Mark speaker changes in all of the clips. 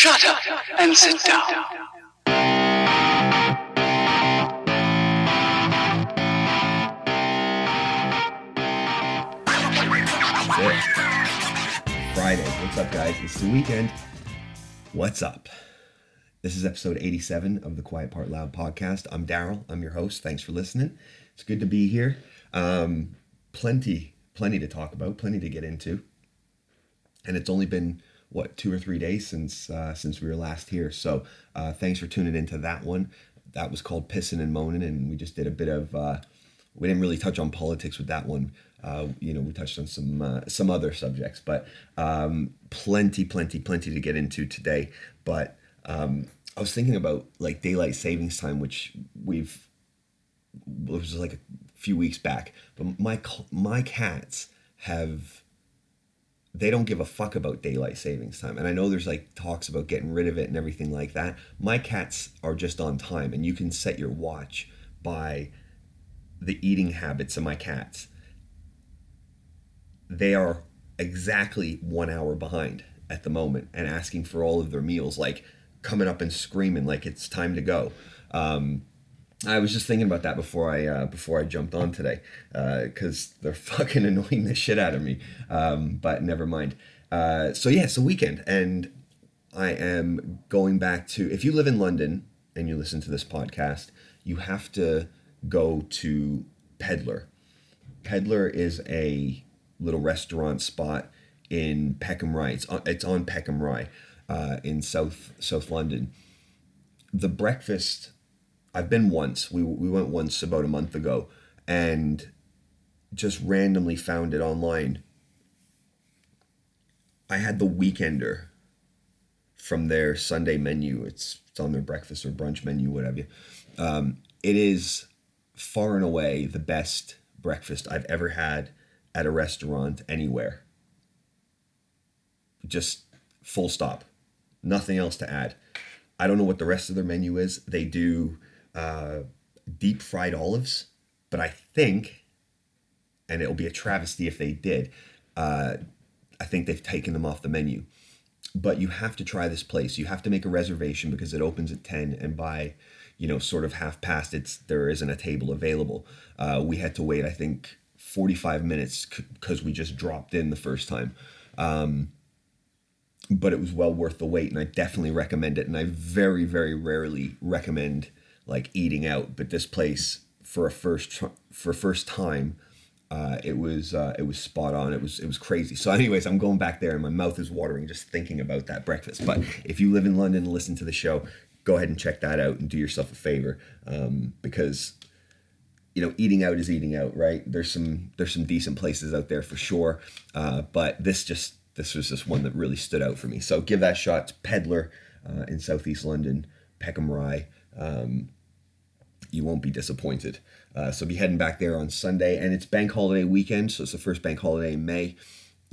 Speaker 1: Shut up and sit down.
Speaker 2: Friday. What's up, guys? It's the weekend. What's up? This is episode 87 of the Quiet Part Loud podcast. I'm Daryl. I'm your host. Thanks for listening. It's good to be here. Um, plenty, plenty to talk about, plenty to get into. And it's only been what two or three days since uh, since we were last here. So uh, thanks for tuning into that one. That was called Pissing and Moaning, and we just did a bit of. Uh, we didn't really touch on politics with that one. Uh, you know, we touched on some uh, some other subjects, but um, plenty, plenty, plenty to get into today. But um, I was thinking about like daylight savings time, which we've it was like a few weeks back. But my my cats have they don't give a fuck about daylight savings time. And I know there's like talks about getting rid of it and everything like that. My cats are just on time, and you can set your watch by the eating habits of my cats. They are exactly one hour behind at the moment and asking for all of their meals, like coming up and screaming like it's time to go. Um, I was just thinking about that before I uh, before I jumped on today, because uh, they're fucking annoying the shit out of me. Um, but never mind. Uh, so yeah, it's a weekend, and I am going back to. If you live in London and you listen to this podcast, you have to go to Pedler. Pedler is a little restaurant spot in Peckham Rye. It's on, it's on Peckham Rye uh, in South South London. The breakfast, I've been once. We we went once about a month ago, and just randomly found it online. I had the weekender from their Sunday menu. It's it's on their breakfast or brunch menu, whatever. Um, it is far and away the best breakfast I've ever had at a restaurant anywhere. Just full stop. Nothing else to add. I don't know what the rest of their menu is. They do uh, deep fried olives, but I think, and it'll be a travesty if they did, uh, I think they've taken them off the menu. But you have to try this place. You have to make a reservation because it opens at 10 and by you know, sort of half past, it's there isn't a table available. Uh, we had to wait, I think, 45 minutes because we just dropped in the first time. Um, but it was well worth the wait, and I definitely recommend it. And I very, very rarely recommend like eating out, but this place for a first for first time, uh, it was uh, it was spot on. It was it was crazy. So, anyways, I'm going back there, and my mouth is watering just thinking about that breakfast. But if you live in London and listen to the show, go ahead and check that out and do yourself a favor um, because you know eating out is eating out right there's some there's some decent places out there for sure uh, but this just this was just one that really stood out for me so give that shot it's Pedler uh, in southeast london peckham rye um, you won't be disappointed uh, so be heading back there on sunday and it's bank holiday weekend so it's the first bank holiday in may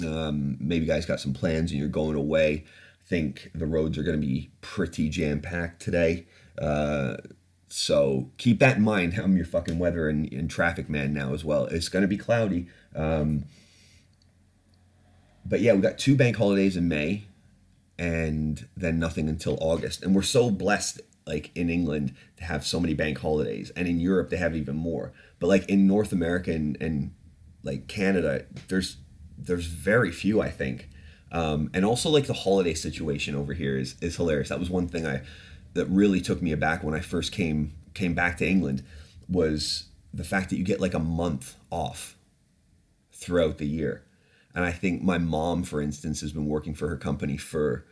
Speaker 2: um, maybe you guys got some plans and you're going away think the roads are going to be pretty jam packed today. Uh, so keep that in mind. I'm your fucking weather and, and traffic man now as well. It's going to be cloudy. Um, but yeah, we got two bank holidays in May and then nothing until August. And we're so blessed, like in England, to have so many bank holidays. And in Europe, they have even more. But like in North America and, and like Canada, there's there's very few, I think. Um, and also like the holiday situation over here is is hilarious. That was one thing I that really took me aback when I first came came back to England was the fact that you get like a month off throughout the year. And I think my mom, for instance, has been working for her company for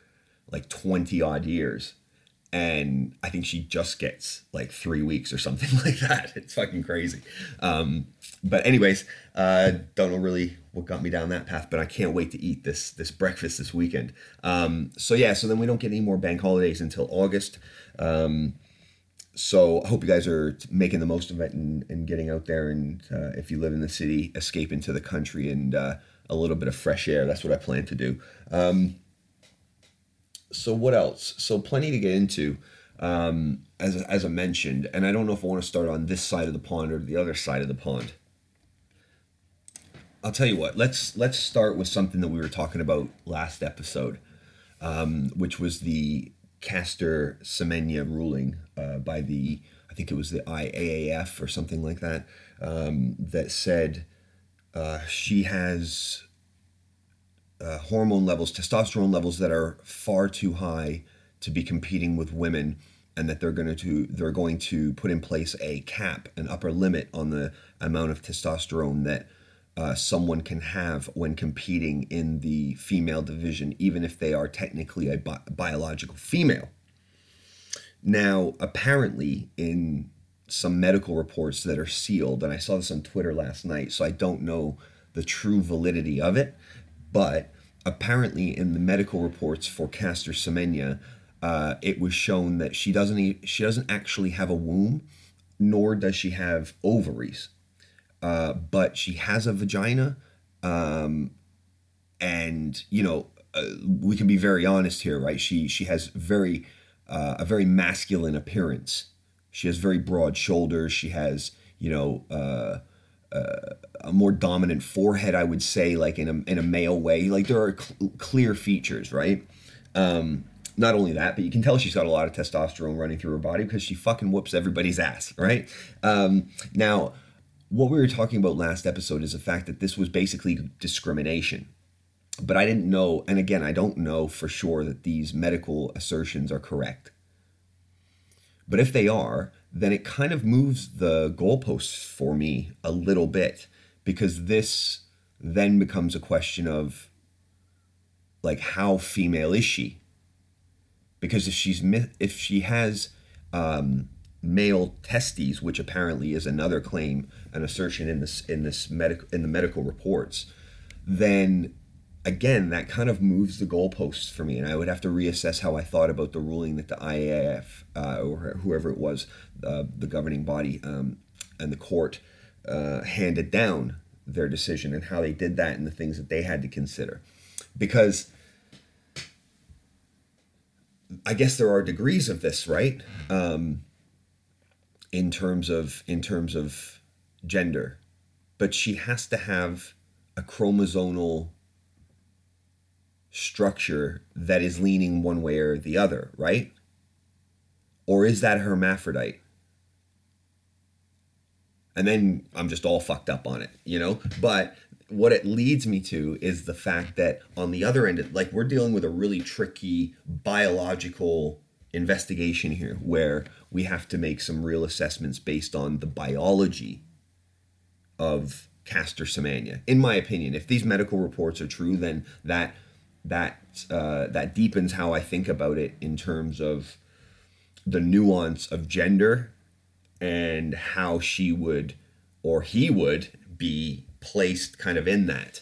Speaker 2: like 20 odd years. And I think she just gets like three weeks or something like that. It's fucking crazy. Um, but anyways, uh, don't know really what got me down that path, but I can't wait to eat this this breakfast this weekend. Um, so yeah, so then we don't get any more bank holidays until August. Um, so I hope you guys are making the most of it and, and getting out there. And uh, if you live in the city, escape into the country and uh, a little bit of fresh air. That's what I plan to do. Um, so what else? So plenty to get into. Um, as as I mentioned, and I don't know if I want to start on this side of the pond or the other side of the pond. I'll tell you what. Let's let's start with something that we were talking about last episode. um, which was the Caster Semenya ruling uh, by the, I think it was the IAAF or something like that, um, that said uh, she has uh, hormone levels, testosterone levels that are far too high to be competing with women, and that they're going to they're going to put in place a cap, an upper limit on the amount of testosterone that uh, someone can have when competing in the female division, even if they are technically a bi- biological female. Now, apparently, in some medical reports that are sealed, and I saw this on Twitter last night, so I don't know the true validity of it, but apparently in the medical reports for Caster Semenya, uh, it was shown that she doesn't she doesn't actually have a womb, nor does she have ovaries, uh, but she has a vagina, um, and you know uh, we can be very honest here, right? She she has very uh, a very masculine appearance. She has very broad shoulders. She has you know a more dominant forehead, I would say, like in a in a male way. Like there are cl- clear features, right? Um, not only that, but you can tell she's got a lot of testosterone running through her body because she fucking whoops everybody's ass, right? Um, now, what we were talking about last episode is the fact that this was basically discrimination. But I didn't know, and again, I don't know for sure that these medical assertions are correct. But if they are, then it kind of moves the goalposts for me a little bit because this then becomes a question of like how female is she? Because if she's if she has um, male testes which apparently is another claim an assertion in this in this medical in the medical reports then again, that kind of moves the goalposts for me, and I would have to reassess how I thought about the ruling that the IAAF uh, or whoever it was, uh, the governing body um, and the court uh, handed down their decision and how they did that and the things that they had to consider, because. I guess there are degrees of this, right? Um, in terms of in terms of gender, but she has to have a chromosomal structure that is leaning one way or the other, right? Or is that hermaphrodite? And then I'm just all fucked up on it, you know? But what it leads me to is the fact that on the other end, like we're dealing with a really tricky biological investigation here where we have to make some real assessments based on the biology of Caster Semenya. In my opinion, if these medical reports are true, then that that uh, that deepens how I think about it in terms of the nuance of gender and how she would or he would be placed kind of in that.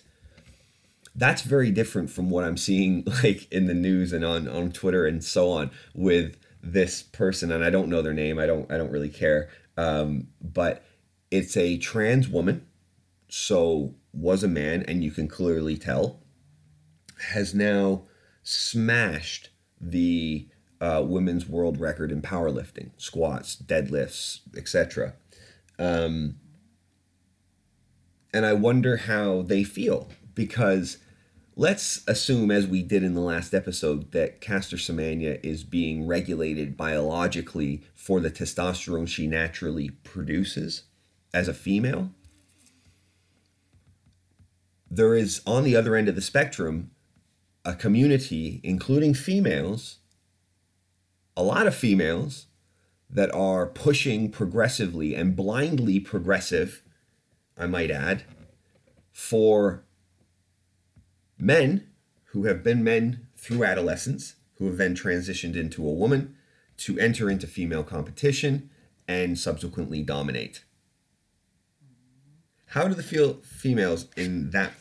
Speaker 2: That's very different from what I'm seeing like in the news and on, on Twitter and so on with this person and I don't know their name. I don't I don't really care. Um, but it's a trans woman, so was a man, and you can clearly tell has now smashed the uh, women's world record in powerlifting, squats, deadlifts, etc. Um, and I wonder how they feel because let's assume, as we did in the last episode, that Caster Semenya is being regulated biologically for the testosterone she naturally produces as a female. There is, on the other end of the spectrum, a community, including females, a lot of females that are pushing progressively and blindly progressive, I might add, for men who have been men through adolescence, who have then transitioned into a woman to enter into female competition and subsequently dominate. How do the feel females in that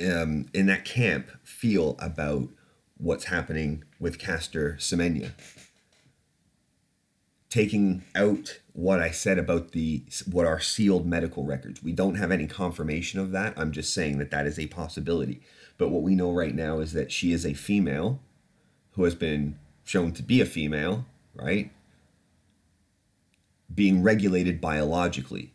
Speaker 2: um, in that camp feel about what's happening with Caster Semenya. Taking out what I said about the what are sealed medical records, we don't have any confirmation of that. I'm just saying that that is a possibility. But what we know right now is that she is a female who has been shown to be a female, right? Being regulated biologically.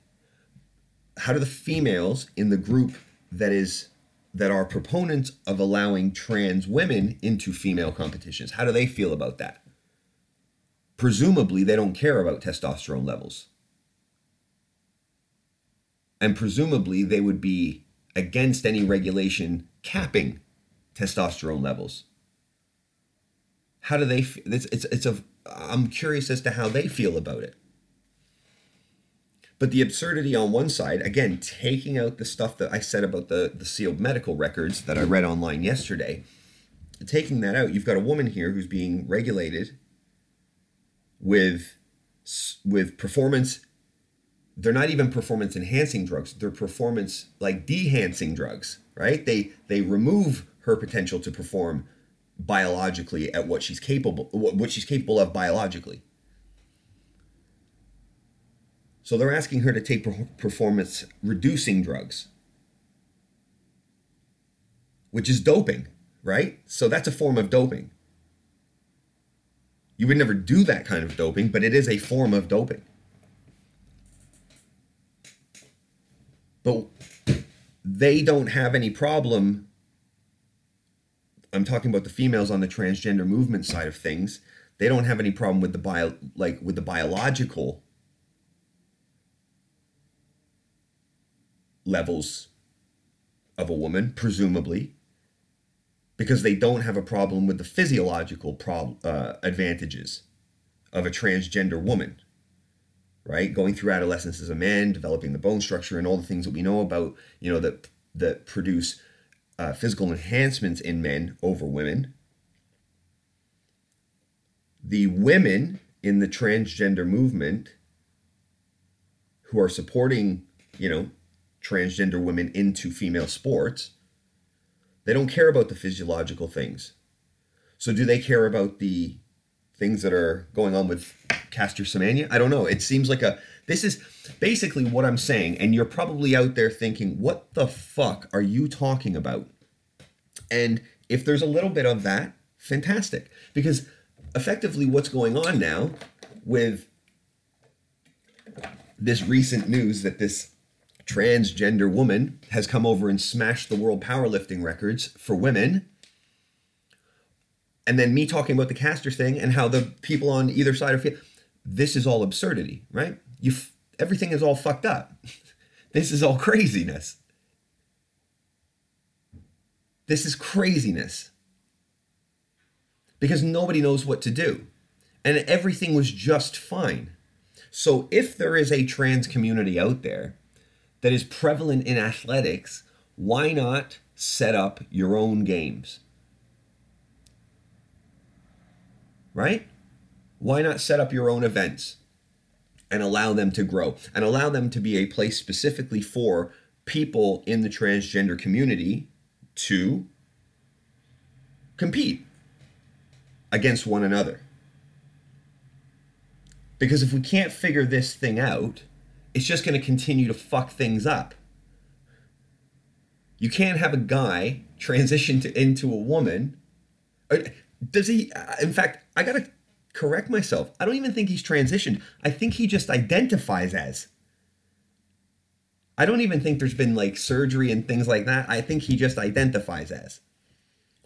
Speaker 2: How do the females in the group that is that are proponents of allowing trans women into female competitions. How do they feel about that? Presumably, they don't care about testosterone levels. And presumably, they would be against any regulation capping testosterone levels. How do they? It's it's it's a. I'm curious as to how they feel about it. But the absurdity on one side, again, taking out the stuff that I said about the, the sealed medical records that I read online yesterday, taking that out, you've got a woman here who's being regulated with with performance they're not even performance enhancing drugs they're performance like dehancing drugs right? They they remove her potential to perform biologically at what she's capable what she's capable of biologically so they're asking her to take performance reducing drugs, which is doping, right? So that's a form of doping. You would never do that kind of doping, but it is a form of doping. But they don't have any problem. I'm talking about the females on the transgender movement side of things. They don't have any problem with the bio, like with the biological levels of a woman, presumably, because they don't have a problem with the physiological prob- uh, advantages of a transgender woman, right? Going through adolescence as a man, developing the bone structure, and all the things that we know about, you know, that that produce uh, physical enhancements in men over women. The women in the transgender movement who are supporting, you know, transgender women into female sports, they don't care about the physiological things. So do they care about the things that are going on with Caster Semenya? I don't know. It seems like a this is basically what I'm saying, and you're probably out there thinking, what the fuck are you talking about? And if there's a little bit of that, fantastic. Because effectively what's going on now with this recent news that this transgender woman has come over and smashed the world powerlifting records for women. And then me talking about the caster thing and how the people on either side of it, this is all absurdity, right? You, everything is all fucked up. this is all craziness. This is craziness. Because nobody knows what to do. And everything was just fine. So if there is a trans community out there that is prevalent in athletics, why not set up your own games? Right? Why not set up your own events and allow them to grow and allow them to be a place specifically for people in the transgender community to compete against one another? Because if we can't figure this thing out, it's just going to continue to fuck things up. You can't have a guy transition to, into a woman. Uh, does he? Uh, in fact, I got to correct myself. I don't even think he's transitioned. I think he just identifies as. I don't even think there's been like surgery and things like that. I think he just identifies as,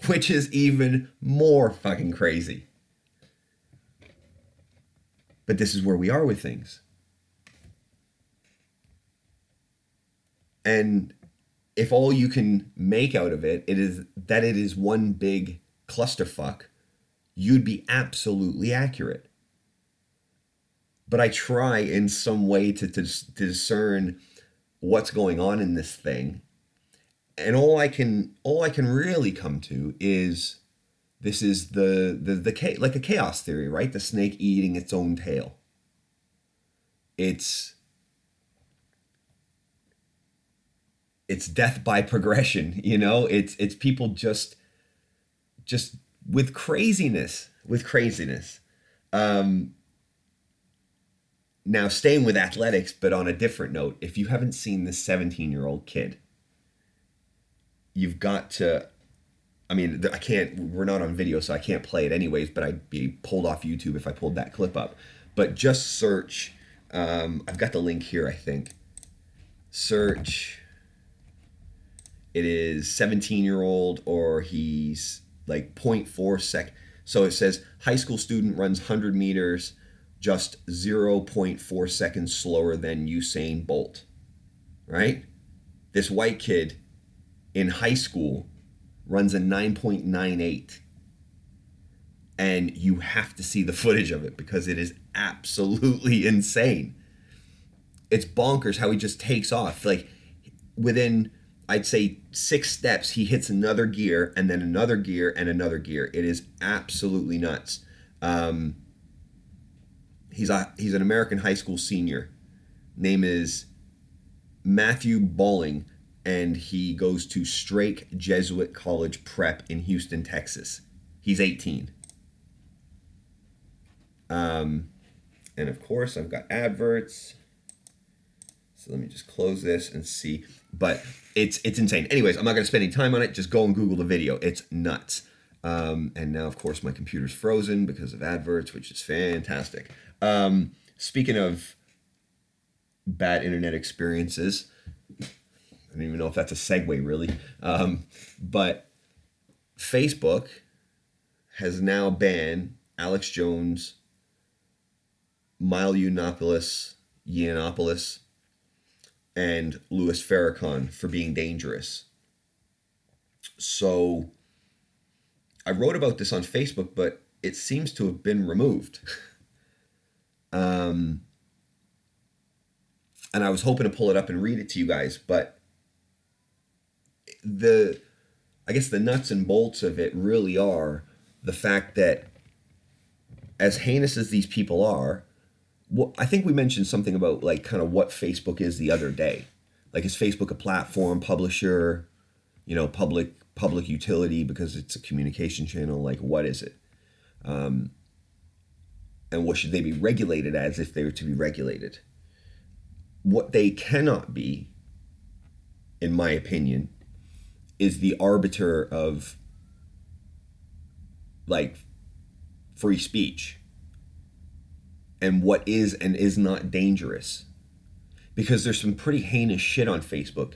Speaker 2: which is even more fucking crazy. But this is where we are with things. And if all you can make out of it, it is that it is one big clusterfuck, you'd be absolutely accurate. But I try in some way to, to, to discern what's going on in this thing. And all I can all I can really come to is this is the the the like a chaos theory, right? The snake eating its own tail. It's it's death by progression you know? It's it's people just just with craziness with craziness. Um now staying with athletics but on a different note if you haven't seen this 17 year old kid you've got to i mean i can't we're not on video so i can't play it anyways but i'd be pulled off youtube if i pulled that clip up. But just search um, i've got the link here i think. Search it is 17 year old or he's like 0.4 sec. So it says high school student runs 100 meters just 0.4 seconds slower than Usain Bolt. Right? This white kid in high school runs a 9.98 and you have to see the footage of it because it is absolutely insane. It's bonkers how he just takes off. Like within I'd say six steps, he hits another gear and then another gear and another gear. It is absolutely nuts. Um, he's a he's an American high school senior. Name is Matthew Boling, and he goes to Strake Jesuit College Prep in Houston, Texas. He's 18. Um, and of course, I've got adverts. So let me just close this and see. But it's it's insane. Anyways, I'm not going to spend any time on it. Just go and Google the video. It's nuts. Um, and now, of course, my computer's frozen because of adverts, which is fantastic. Um, speaking of bad internet experiences, I don't even know if that's a segue, really. Um, but Facebook has now banned Alex Jones, Milo Yiannopoulos, Yiannopoulos, and Louis Farrakhan for being dangerous. So I wrote about this on Facebook, but it seems to have been removed. um, and I was hoping to pull it up and read it to you guys, but the I guess the nuts and bolts of it really are the fact that as heinous as these people are, what I think we mentioned something about like kind of what Facebook is the other day. Like is Facebook a platform, publisher, you know, public public utility because it's a communication channel? Like what is it? Um, and what should they be regulated as if they were to be regulated? What they cannot be, in my opinion, is the arbiter of like free speech and what is and is not dangerous. Because there's some pretty heinous shit on Facebook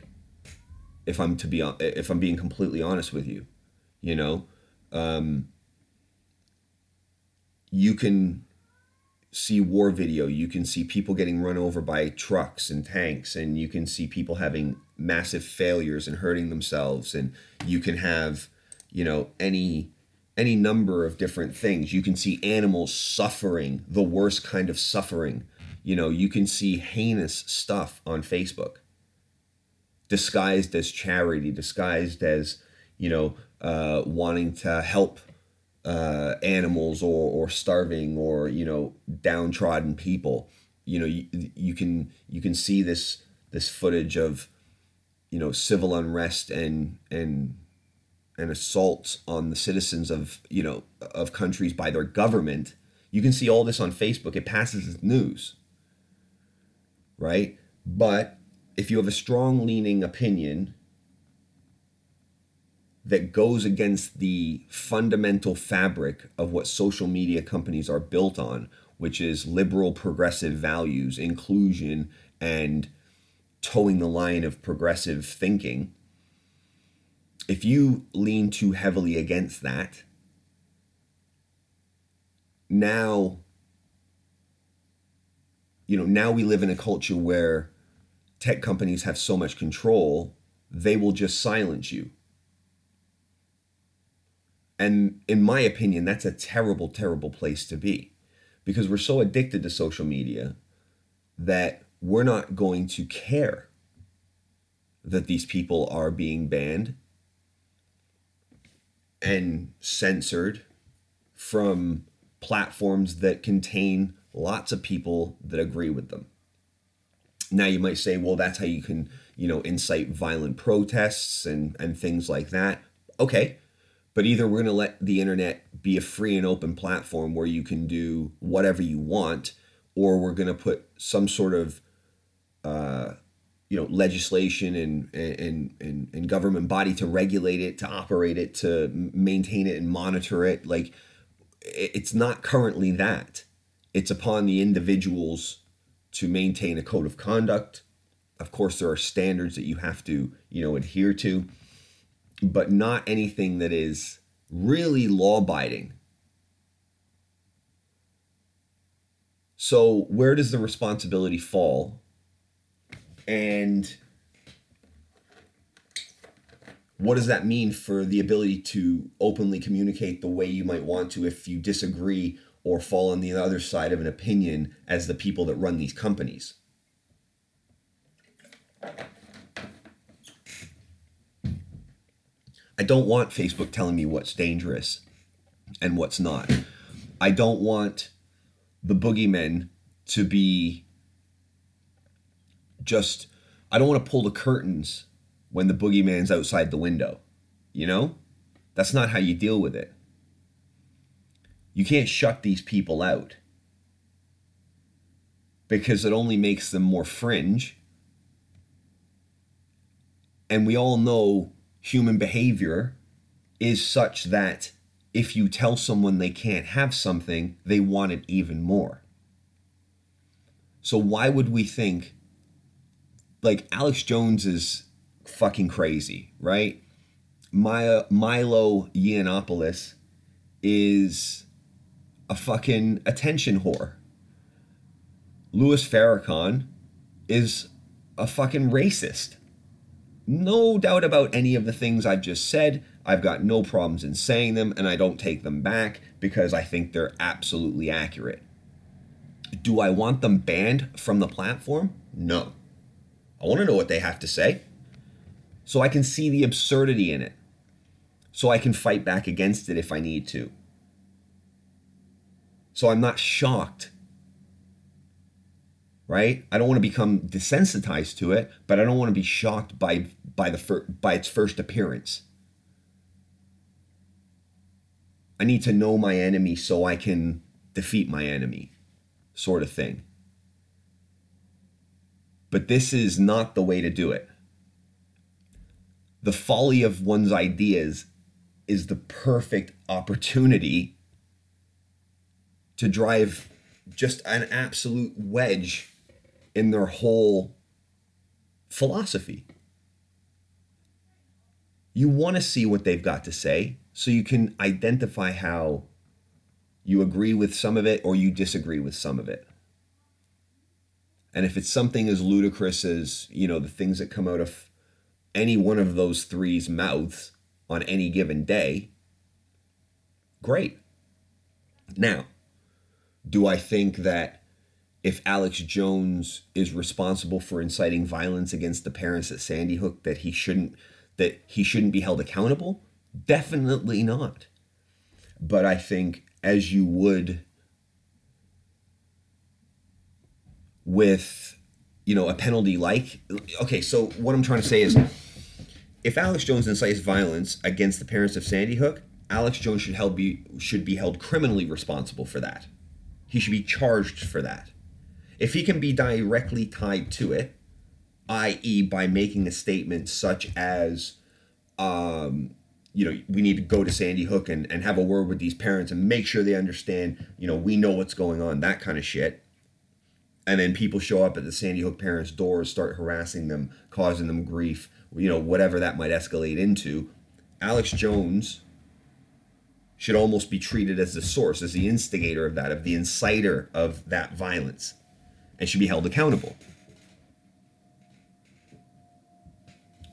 Speaker 2: if I'm to be if I'm being completely honest with you you know? Um, you can see war video you can see people getting run over by trucks and tanks and you can see people having massive failures and hurting themselves and you can have you know any any number of different things. You can see animals suffering the worst kind of suffering. You know you can see heinous stuff on facebook. Disguised as charity disguised as you know uh, wanting to help uh, animals or, or starving or you know downtrodden people. You know you, you can you can see this this footage of you know civil unrest and and and assaults on the citizens of you know of countries by their government you can see all this on facebook it passes as news right but if you have a strong leaning opinion that goes against the fundamental fabric of what social media companies are built on, which is liberal progressive values, inclusion, and toeing the line of progressive thinking. If you lean too heavily against that, now you know now we live in a culture where tech companies have so much control they will just silence you. And in my opinion, that's a terrible, terrible place to be because we're so addicted to social media that we're not going to care that these people are being banned and censored from platforms that contain lots of people that agree with them. Now you might say, well, that's how you can, you know, incite violent protests and and things like that. Okay, but either we're going to let the internet be a free and open platform where you can do whatever you want, or we're going to put some sort of uh, you know legislation and, and and and government body to regulate it, to operate it, to maintain it and monitor it. Like it's not currently that. It's upon the individuals to maintain a code of conduct. Of course, there are standards that you have to you know adhere to but not anything that is really law abiding. So, where does the responsibility fall? And what does that mean for the ability to openly communicate the way you might want to if you disagree or fall on the other side of an opinion as the people that run these companies? I don't want Facebook telling me what's dangerous and what's not. I don't want the boogeymen to be just, I don't want to pull the curtains when the boogeyman's outside the window. You know? That's not how you deal with it. You can't shut these people out because it only makes them more fringe. And we all know human behavior is such that if you tell someone they can't have something, they want it even more. So why would we think like Alex Jones is fucking crazy, right? Maya, Milo Yiannopoulos is a fucking attention whore. Louis Farrakhan is a fucking racist. No doubt about any of the things I've just said. I've got no problems in saying them, and I don't take them back because I think they're absolutely accurate. Do I want them banned from the platform? No. I want to know what they have to say so I can see the absurdity in it, so I can fight back against it if I need to. So I'm not shocked. Right? I don't want to become desensitized to it, but I don't want to be shocked by by the fir- by its first appearance. I need to know my enemy so I can defeat my enemy, sort of thing. But this is not the way to do it the folly of one's ideas is the perfect opportunity to drive just an absolute wedge in their whole philosophy. You want to see what they've got to say so you can identify how you agree with some of it or you disagree with some of it. And if it's something as ludicrous as, you know, the things that come out of any one of those three's mouths on any given day, great. Now, do I think that if Alex Jones is responsible for inciting violence against the parents at Sandy Hook that he shouldn't that he shouldn't be held accountable? Definitely not. But I think as you would with you know a penalty like okay so what i'm trying to say is if Alex Jones incites violence against the parents of Sandy Hook, Alex Jones should held be should be held criminally responsible for that. He should be charged for that. If he can be directly tied to it, i.e., by making a statement such as, um, you know, we need to go to Sandy Hook and, and have a word with these parents and make sure they understand, you know, we know what's going on, that kind of shit. And then people show up at the Sandy Hook parents' doors, start harassing them, causing them grief, you know, whatever that might escalate into, Alex Jones should almost be treated as the source, as the instigator of that, of the inciter of that violence, and should be held accountable.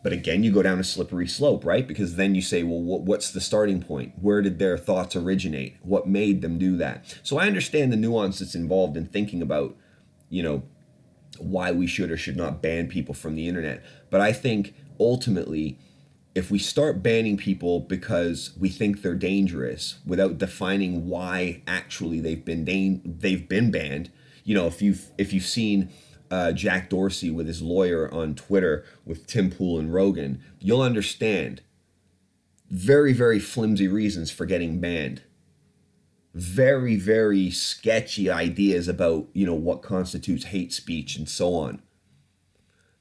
Speaker 2: But again, you go down a slippery slope, right? Because then you say, well, what's the starting point? Where did their thoughts originate? What made them do that? So I understand the nuance that's involved in thinking about, you know, why we should or should not ban people from the internet. But I think ultimately, if we start banning people because we think they're dangerous without defining why actually they've been dan- they've been banned, you know, if you've if you've seen uh, Jack Dorsey with his lawyer on Twitter with Tim Pool and Rogan, you'll understand very very flimsy reasons for getting banned. Very very sketchy ideas about you know what constitutes hate speech and so on.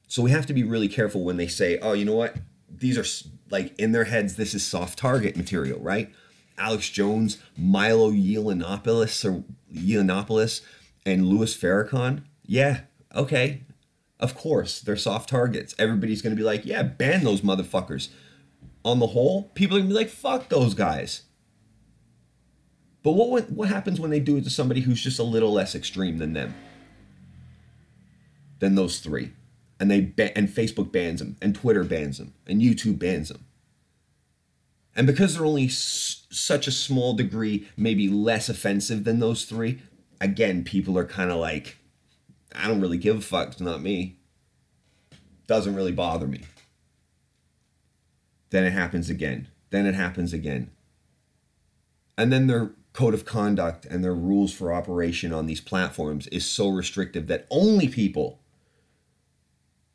Speaker 2: So we have to be really careful when they say, oh, you know what? These are like in their heads, this is soft target material, right? Alex Jones, Milo Yiannopoulos or Yiannopoulos, and Louis Farrakhan. Yeah, okay. Of course, they're soft targets. Everybody's to be like, yeah, ban those motherfuckers. on the whole, people are gonna be like, fuck those guys. But what what happens when they do it to somebody who's just a little less extreme than them? Than those three, and they and Facebook bans them, and Twitter bans them, and YouTube bans them. And because they're only s- such a small degree, maybe less offensive than those three, again, people are kind of like, I don't really give a fuck. It's not me. Doesn't really bother me. Then it happens again. Then it happens again. And then their code of conduct and their rules for operation on these platforms is so restrictive that only people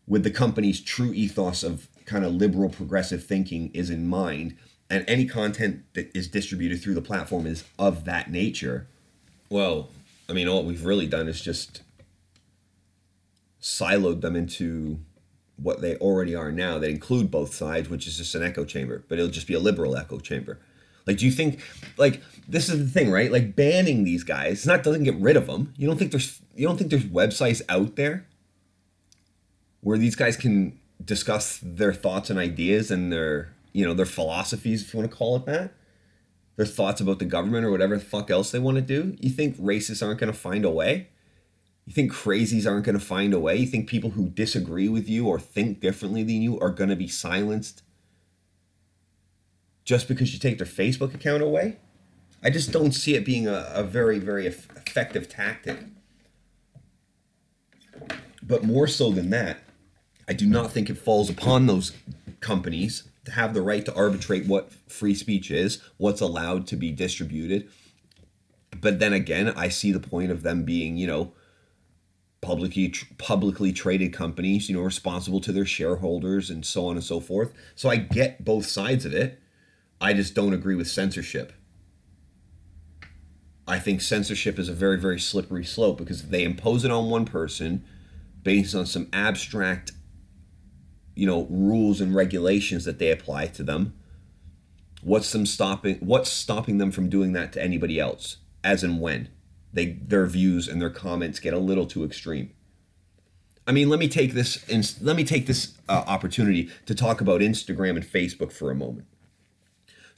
Speaker 2: with the company's true ethos of kind of liberal progressive thinking is in mind and any content that is distributed through the platform is of that nature. Well i mean all we've really done is just siloed them into what they already are now that include both sides which is just an echo chamber but it'll just be a liberal echo chamber like do you think like this is the thing right? Like banning these guys it's not doesn't get rid of them you don't think there's you don't think there's websites out there where these guys can discuss their thoughts and ideas and their you know their philosophies if you want to call it that? Their thoughts about the government or whatever the fuck else they want to do? You think racists aren't going to find a way? You think crazies aren't going to find a way? You think people who disagree with you or think differently than you are going to be silenced just because you take their facebook account away i just don't see it being a, a very very eff- effective tactic but more so than that I do not think it falls upon those companies to have the right to arbitrate what free speech is, what's allowed to be distributed. But then again, I see the point of them being, you know, publicly publicly traded companies, you know, responsible to their shareholders and so on and so forth. So I get both sides of it. I just don't agree with censorship. I think censorship is a very very slippery slope because they impose it on one person based on some abstract you know rules and regulations that they apply to them what's them stopping what's stopping them from doing that to anybody else as and when? They their views and their comments get a little too extreme. I mean let me take this let me take this uh, opportunity to talk about instagram and facebook for a moment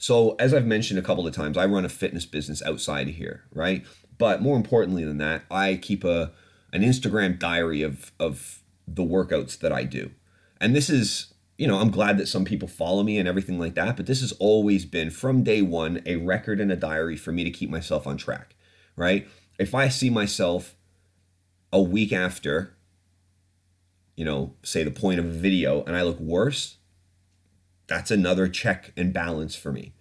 Speaker 2: so as i've mentioned a couple of times i run a fitness business outside of here right? But more importantly than that i keep a an instagram diary of of the workouts that i do. And this is you know i'm glad that some people follow me and everything like that but this has always been from day one a record and a diary for me to keep myself on track right? If i see myself a week after you know say the point of a video and i look worse that's another check and balance for me.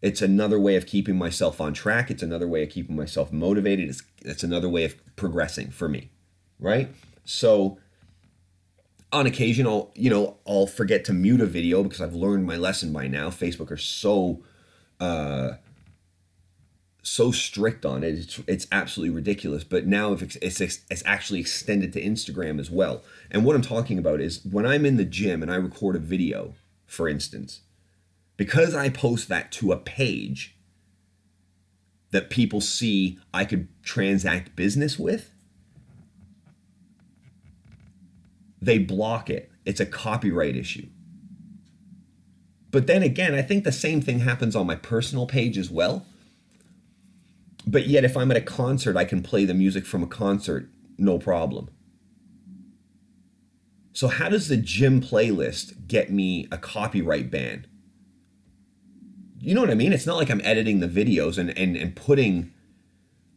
Speaker 2: It's another way of keeping myself on track. It's another way of keeping myself motivated. It's, it's another way of progressing for me right? So on occasion I'll you know I'll forget to mute a video because I've learned my lesson by now. Facebook are so uh so strict on it. It's it's absolutely ridiculous. But now if it's it's, it's actually extended to Instagram as well. And what I'm talking about is when I'm in the gym and I record a video, for instance, because I post that to a page that people see I could transact business with, they block it. It's a copyright issue. But then again, I think the same thing happens on my personal page as well. But yet, if I'm at a concert, I can play the music from a concert, no problem. So, how does the gym playlist get me a copyright ban? You know what I mean? It's not like I'm editing the videos and, and, and putting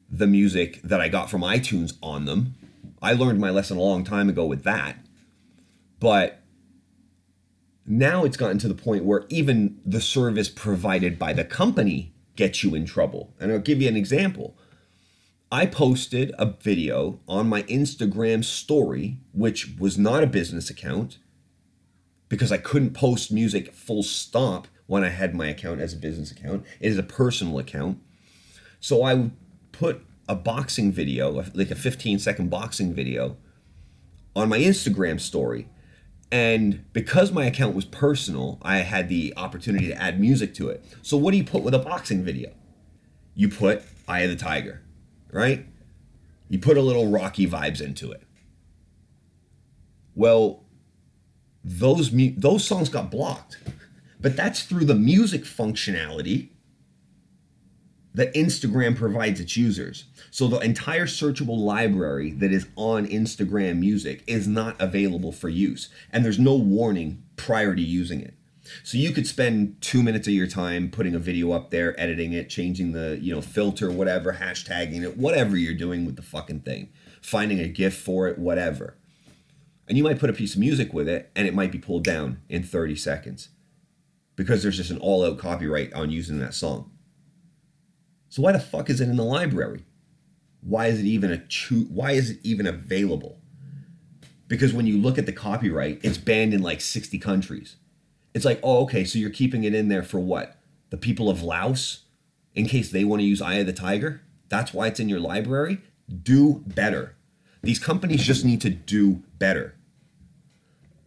Speaker 2: the music that I got from iTunes on them. I learned my lesson a long time ago with that. But now it's gotten to the point where even the service provided by the company gets you in trouble. And I'll give you an example. I posted a video on my Instagram story, which was not a business account, because I couldn't post music full stop when I had my account as a business account. It is a personal account. So I put a boxing video, like a 15 second boxing video, on my Instagram story and because my account was personal, I had the opportunity to add music to it. So, what do you put with a boxing video? You put Eye of the Tiger, right? You put a little Rocky vibes into it. Well, those mu- those songs got blocked. But that's through the music functionality that Instagram provides its users. So the entire searchable library that is on Instagram music is not available for use. And there's no warning prior to using it. So you could spend two minutes of your time putting a video up there, editing it, changing the, you know, filter, whatever, hashtagging it, whatever you're doing with the fucking thing, finding a GIF for it, whatever. And you might put a piece of music with it and it might be pulled down in 30 seconds because there's just an all out copyright on using that song. So why the fuck is it in the library? Why is it even a cho- why is it even available? Because when you look at the copyright, it's banned in like 60 countries. It's like, oh, okay, so you're keeping it in there for what? The people of Laos? In case they want to use Eye of the Tiger? That's why it's in your library? Do better. These companies just need to do better.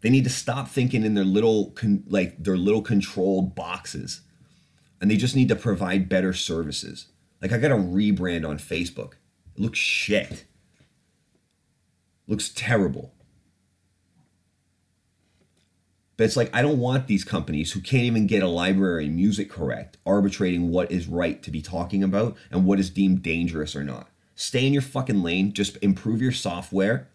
Speaker 2: They need to stop thinking in their little con- like their little controlled boxes. And they just need to provide better services. Like I got a rebrand on Facebook. It looks shit. Looks terrible. But it's like I don't want these companies who can't even get a library music correct arbitrating what is right to be talking about and what is deemed dangerous or not. Stay in your fucking lane, just improve your software.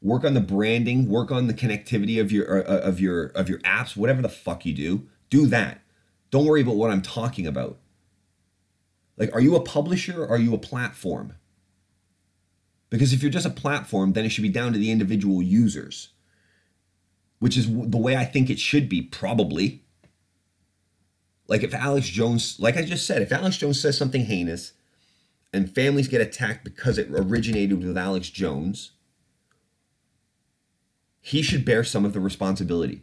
Speaker 2: Work on the branding, work on the connectivity of your uh, of your of your apps, whatever the fuck you do. Do that. Don't worry about what I'm talking about. Like, are you a publisher or are you a platform? Because if you're just a platform, then it should be down to the individual users, which is the way I think it should be, probably. Like, if Alex Jones, like I just said, if Alex Jones says something heinous and families get attacked because it originated with Alex Jones, he should bear some of the responsibility.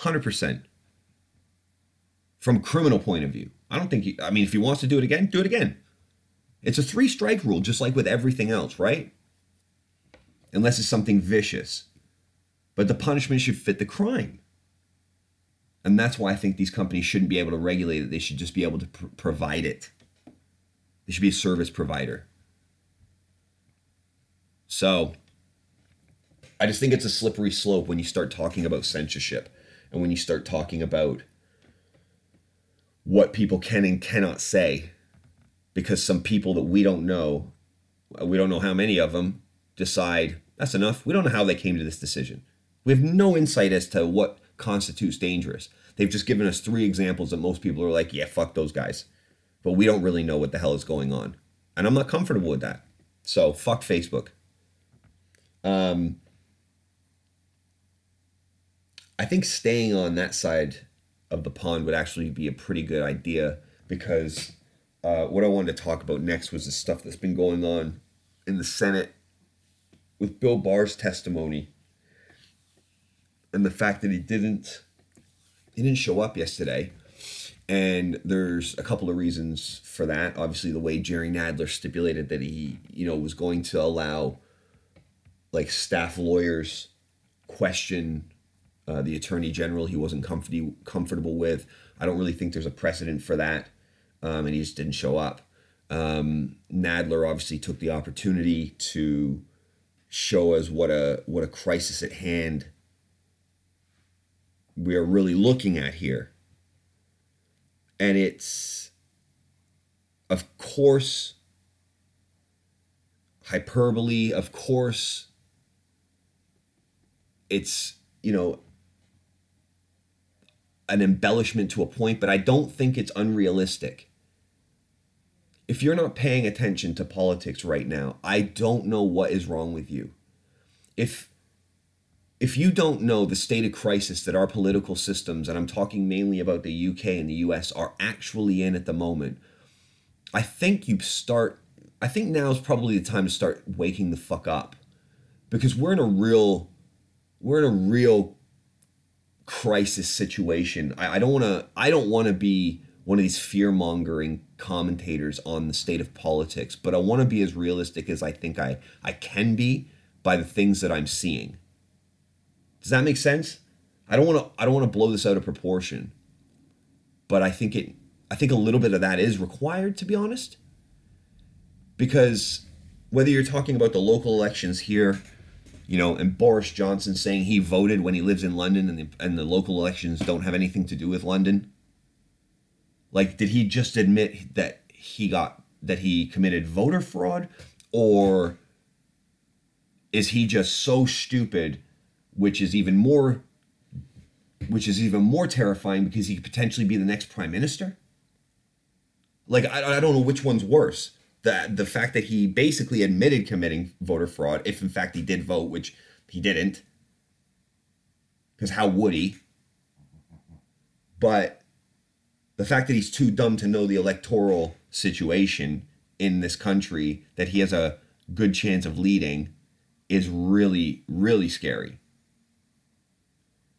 Speaker 2: 100%. From criminal point of view. I don't think he, I mean, if he wants to do it again, do it again. It's a three strike rule, just like with everything else, right? Unless it's something vicious. But the punishment should fit the crime. And that's why I think these companies shouldn't be able to regulate it. They should just be able to pr- provide it. They should be a service provider. So, I just think it's a slippery slope when you start talking about censorship and when you start talking about what people can and cannot say because some people that we don't know, we don't know how many of them, decide that's enough. We don't know how they came to this decision. We have no insight as to what constitutes dangerous. They've just given us three examples that most people are like, yeah, fuck those guys. But we don't really know what the hell is going on. And I'm not comfortable with that. So fuck Facebook. Um, I think staying on that side of the pond would actually be a pretty good idea because uh, what I wanted to talk about next was the stuff that's been going on in the Senate with Bill Barr's testimony and the fact that he didn't he didn't show up yesterday. And there's a couple of reasons for that. Obviously, the way Jerry Nadler stipulated that he, you know, was going to allow like staff lawyers question uh, the attorney general he wasn't comfortable comfortable with. I don't really think there's a precedent for that, um, and he just didn't show up. Um, Nadler obviously took the opportunity to show us what a what a crisis at hand we are really looking at here, and it's of course hyperbole. Of course, it's you know an embellishment to a point, but I don't think it's unrealistic. If you're not paying attention to politics right now, I don't know what is wrong with you. If if you don't know the state of crisis that our political systems, and I'm talking mainly about the UK and the US, are actually in at the moment, I think you start, I think now is probably the time to start waking the fuck up. Because we're in a real, we're in a real crisis situation. I, I don't want to. I don't want to be one of these fear mongering commentators on the state of politics, but I want to be as realistic as I think I I can be by the things that I'm seeing. Does that make sense? I don't want to. I don't want to blow this out of proportion, but I think it. I think a little bit of that is required, to be honest, because whether you're talking about the local elections here you know, and Boris Johnson saying he voted when he lives in London and the, and the local elections don't have anything to do with London. Like, did he just admit that he got that he committed voter fraud, or is he just so stupid, which is even more, which is even more terrifying because he could potentially be the next prime minister? Like, I, I don't know which one's worse. The, the fact that he basically admitted committing voter fraud, if in fact he did vote, which he didn't. Because how would he? But the fact that he's too dumb to know the electoral situation in this country that he has a good chance of leading is really, really scary.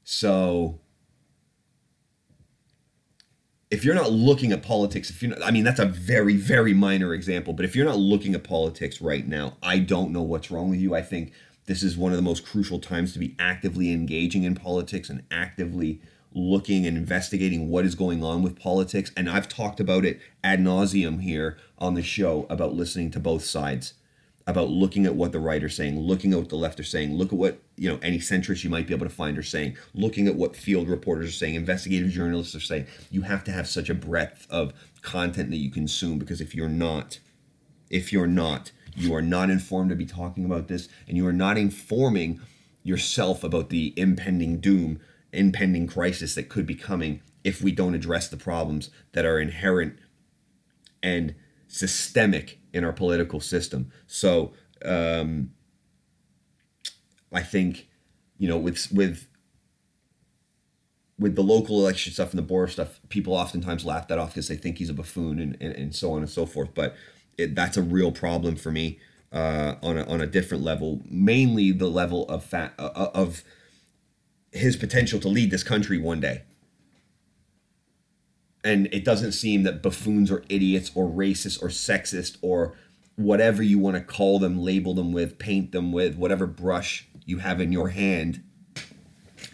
Speaker 2: So if you're not looking at politics, if not, I mean, that's a very, very minor example, but if you're not looking at politics right now, I don't know what's wrong with you. I think this is one of the most crucial times to be actively engaging in politics and actively looking and investigating what is going on with politics. And I've talked about it ad nauseum here on the show about listening to both sides, about looking at what the right are saying, looking at what the left are saying, look at what you know any centrists you might be able to find are saying, looking at what field reporters are saying, investigative journalists are saying. You have to have such a breadth of content that you consume because if you're not, if you're not, you are not informed to be talking about this, and you are not informing yourself about the impending doom impending crisis that could be coming if we don't address the problems that are inherent and systemic in our political system. So um, I think you know with with with the local election stuff and the Boris stuff, people oftentimes laugh that off because they think he's a buffoon and, and, and so on and so forth. But it, that's a real problem for me uh, on a, on a different level, mainly the level of fat uh, of his potential to lead this country one day. And it doesn't seem that buffoons or idiots or racist or sexist or whatever you want to call them, label them with, paint them with, whatever brush you have in your hand.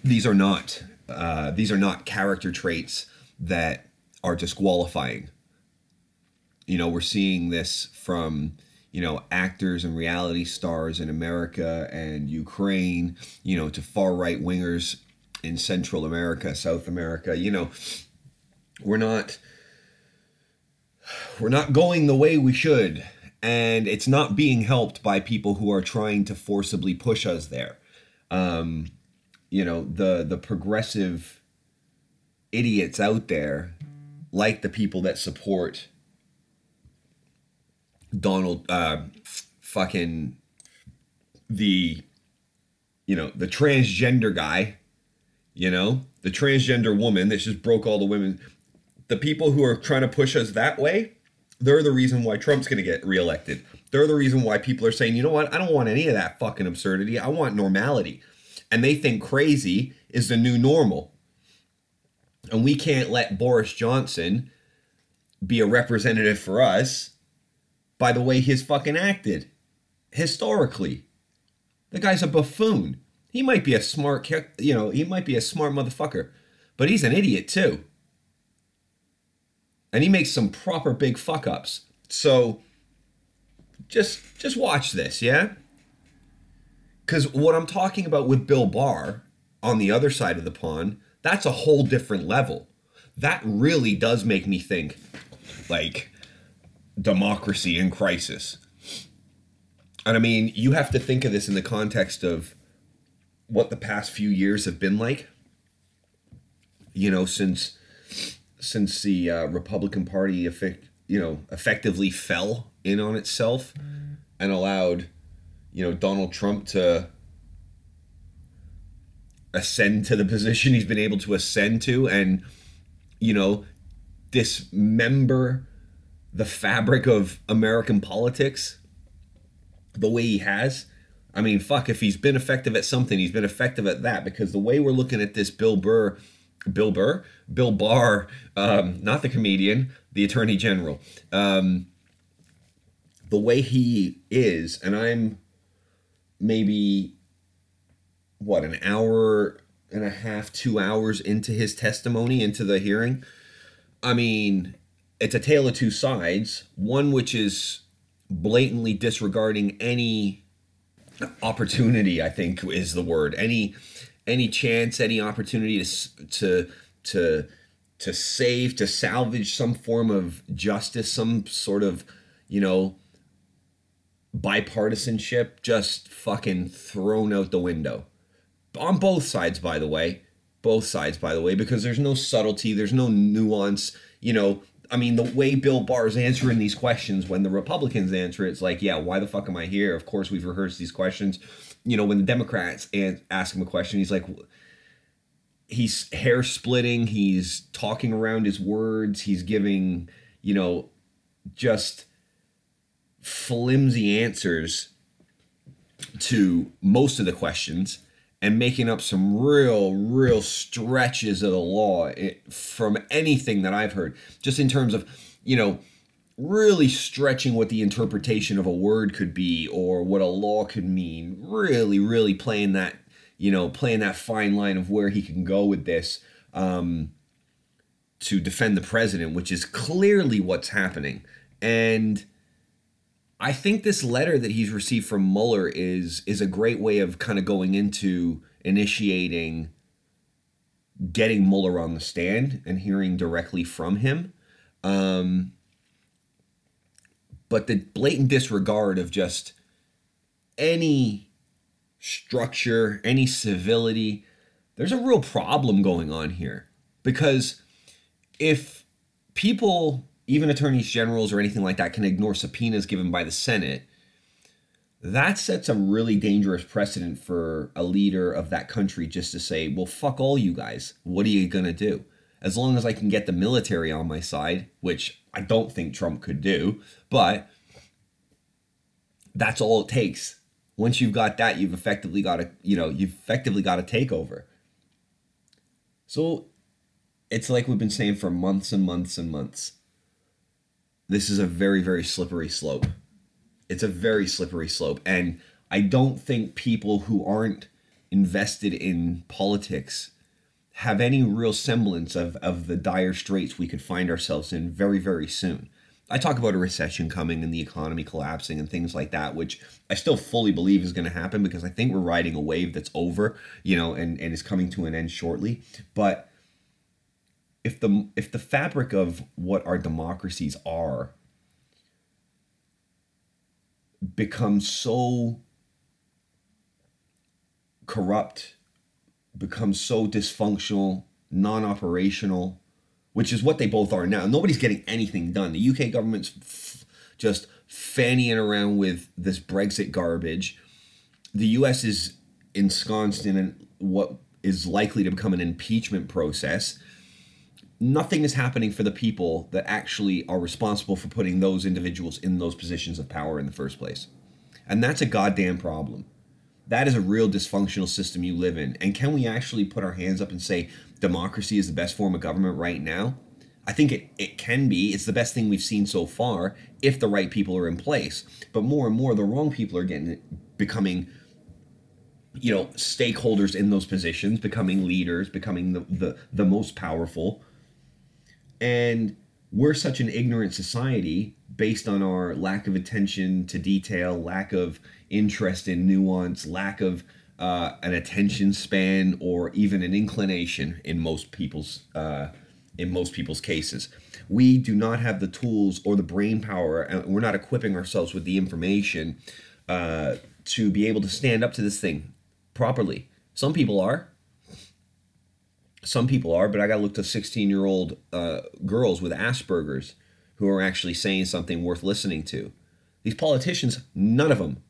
Speaker 2: These are not uh, these are not character traits that are disqualifying. You know, we're seeing this from you know, actors and reality stars in America and Ukraine, you know, to far right wingers in Central America, South America, you know, we're not we're not going the way we should and it's not being helped by people who are trying to forcibly push us there. Um, you know, the the progressive idiots out there like the people that support Donald, uh, fucking the, you know, the transgender guy, you know, the transgender woman that just broke all the women. The people who are trying to push us that way, they're the reason why Trump's going to get reelected. They're the reason why people are saying, you know what, I don't want any of that fucking absurdity. I want normality. And they think crazy is the new normal. And we can't let Boris Johnson be a representative for us by the way he's fucking acted historically. The guy's a buffoon. He might be a smart, you know, he might be a smart motherfucker, but he's an idiot too. And he makes some proper big fuck ups. So just just watch this, yeah? Cuz what I'm talking about with Bill Barr on the other side of the pond, that's a whole different level. That really does make me think like democracy in crisis. And I mean, you have to think of this in the context of what the past few years have been like. You know, since since the uh, Republican Party effect, you know, effectively fell in on itself and allowed, you know, Donald Trump to ascend to the position he's been able to ascend to and you know dismember the fabric of American politics the way he has. I mean, fuck, if he's been effective at something, he's been effective at that because the way we're looking at this Bill Burr, Bill Burr, Bill Barr, um, not the comedian, the attorney general, um, the way he is, and I'm maybe, what, an hour and a half, two hours into his testimony, into the hearing. I mean, it's a tale of two sides. One which is blatantly disregarding any opportunity i think is the word any any chance any opportunity to to to to save to salvage some form of justice some sort of you know bipartisanship just fucking thrown out the window. On both sides by the way. Both sides by the way because there's no subtlety there's no nuance you know. I mean the way bill barr's answering these questions when the republicans answer it, it's like yeah why the fuck am i here? Of course we've rehearsed these questions you know when the democrats ask him a question he's like he's hair splitting he's talking around his words he's giving you know just flimsy answers to most of the questions and making up some real, real stretches of the law it, from anything that I've heard, just in terms of, you know, really stretching what the interpretation of a word could be or what a law could mean. Really, really playing that, you know, playing that fine line of where he can go with this um, to defend the president, which is clearly what's happening. And I think this letter that he's received from Mueller is is a great way of kind of going into initiating getting Mueller on the stand and hearing directly from him. Um, but the blatant disregard of just any structure, any civility, there's a real problem going on here. Because if people even attorneys generals or anything like that can ignore subpoenas given by the Senate, that sets a really dangerous precedent for a leader of that country just to say, well, fuck all you guys. What are you going to do? As long as I can get the military on my side, which I don't think Trump could do, but that's all it takes. Once you've got that, you've effectively got a, you know, you've effectively got a takeover. So it's like we've been saying for months and months and months this is a very very slippery slope it's a very slippery slope and i don't think people who aren't invested in politics have any real semblance of, of the dire straits we could find ourselves in very very soon. I talk about a recession coming and the economy collapsing and things like that which i still fully believe is going to happen because i think we're riding a wave that's over you know and, and is coming to an end shortly. But if the if the fabric of what our democracies are becomes so corrupt becomes so dysfunctional non-operational which is what they both are now nobody's getting anything done the uk government's f- just fannying around with this brexit garbage the us is ensconced in what is likely to become an impeachment process nothing is happening for the people that actually are responsible for putting those individuals in those positions of power in the first place. And that's a goddamn problem. That is a real dysfunctional system you live in. And can we actually put our hands up and say democracy is the best form of government right now? I think it, it can be. It's the best thing we've seen so far if the right people are in place. But more and more, the wrong people are getting becoming you know stakeholders in those positions becoming leaders becoming the, the the most powerful and we're such an ignorant society based on our lack of attention to detail, lack of interest in nuance, lack of uh, an attention span, or even an inclination in most people's uh, in most people's cases. We do not have the tools or the brain power, and we're not equipping ourselves with the information uh, to be able to stand up to this thing properly. Some people are, some people are, but I got to look to 16 year old uh, girls with Asperger's who are actually saying something worth listening to. These politicians, none of them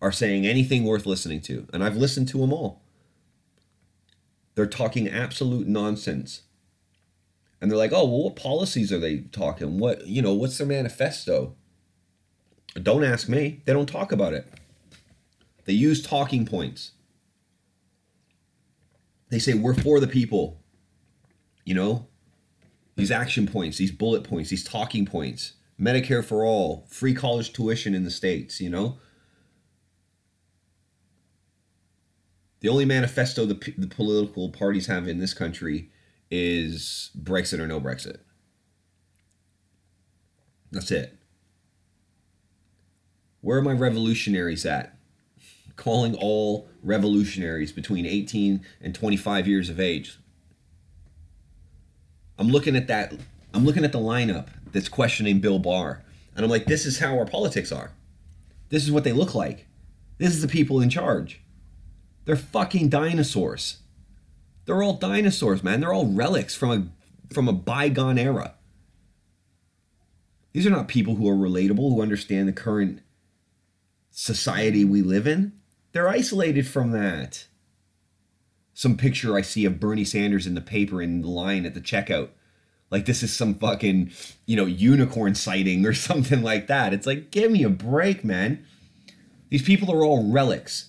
Speaker 2: are saying anything worth listening to. And I've listened to them all. They're talking absolute nonsense. And they're like, oh, well, what policies are they talking? What, you know, what's their manifesto? Don't ask me. They don't talk about it. They use talking points they say we're for the people you know these action points these bullet points these talking points medicare for all free college tuition in the states you know the only manifesto the, the political parties have in this country is brexit or no brexit that's it where are my revolutionaries at calling all revolutionaries between 18 and 25 years of age. I'm looking at that. I'm looking at the lineup that's questioning Bill Barr, and I'm like, this is how our politics are. This is what they look like. This is the people in charge. They're fucking dinosaurs. They're all dinosaurs, man. They're all relics from a from a bygone era. These are not people who are relatable, who understand the current society we live in. They're isolated from that. Some picture I see of Bernie Sanders in the paper in the line at the checkout. Like this is some fucking, you know, unicorn sighting or something like that. It's like, give me a break, man. These people are all relics.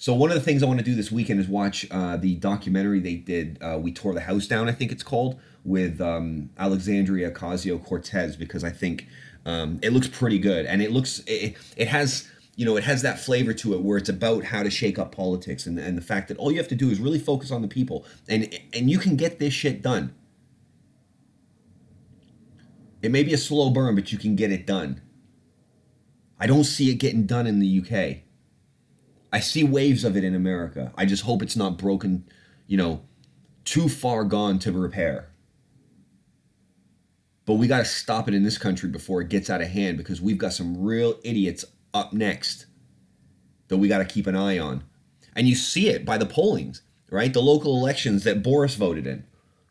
Speaker 2: So one of the things I want to do this weekend is watch uh, the documentary they did. Uh, we tore the house down, I think it's called, with um, Alexandria Ocasio Cortez because I think um, it looks pretty good and it looks it, it has you know it has that flavor to it where it's about how to shake up politics and, and the fact that all you have to do is really focus on the people and and you can get this shit done. It may be a slow burn, but you can get it done. I don't see it getting done in the UK. I see waves of it in America. I just hope it's not broken, you know, too far gone to repair. But we got to stop it in this country before it gets out of hand because we've got some real idiots up next that we got to keep an eye on. And you see it by the pollings, right? The local elections that Boris voted in.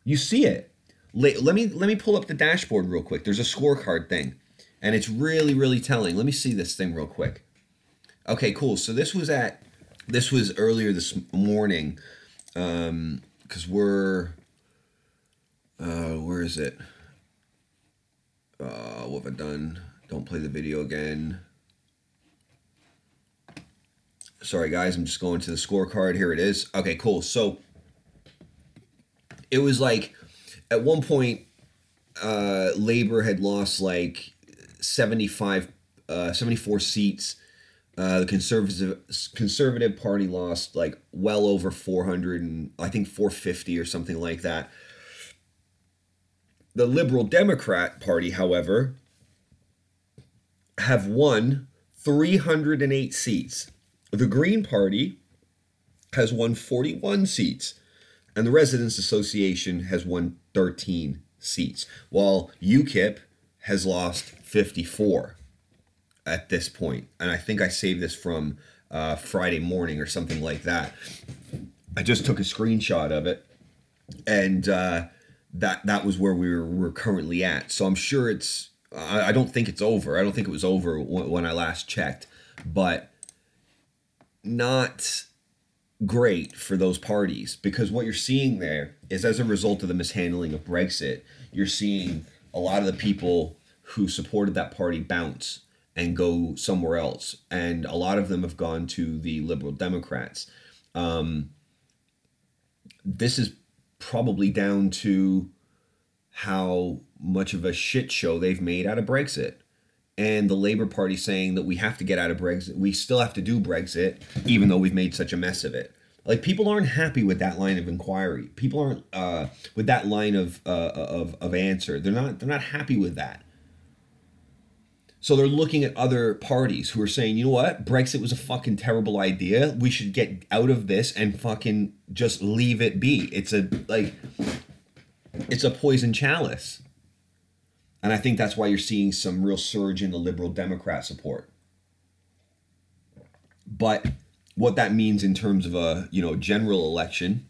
Speaker 2: You see it. Let, let me let me pull up the dashboard real quick. There's a scorecard thing, and it's really really telling. Let me see this thing real quick. Okay, cool. So this was at this was earlier this morning, um, because we're uh, where is it? Uh, what have I done? Don't play the video again. Sorry, guys. I'm just going to the scorecard. Here it is. Okay, cool. So it was like at one point, uh, Labor had lost like 75, uh, 74 seats uh, the conservative conservative party lost like well over 400 and I think 450 or something like that. The Liberal Democrat Party, however, have won 308 seats. The Green Party has won 41 seats, and the Residents Association has won 13 seats, while UKIP has lost 54 at this point, and I think I saved this from uh, Friday morning or something like that. I just took a screenshot of it, and uh, that that was where we were we're currently at. So I'm sure it's. I, I don't think it's over. I don't think it was over when, when I last checked, but not great for those parties because what you're seeing there is as a result of the mishandling of Brexit, you're seeing a lot of the people who supported that party bounce and go somewhere else. And a lot of them have gone to the Liberal Democrats. Um, this is probably down to how much of a shit show they've made out of Brexit. And the Labour Party saying that we have to get out of Brexit. We still have to do Brexit, even though we've made such a mess of it. Like people aren't happy with that line of inquiry. People aren't uh, with that line of, uh, of of answer. They're not. They're not happy with that. So they're looking at other parties who are saying, you know what, Brexit was a fucking terrible idea. We should get out of this and fucking just leave it be. It's a like it's a poison chalice. And I think that's why you're seeing some real surge in the liberal Democrat support. But what that means in terms of a, you know, general election,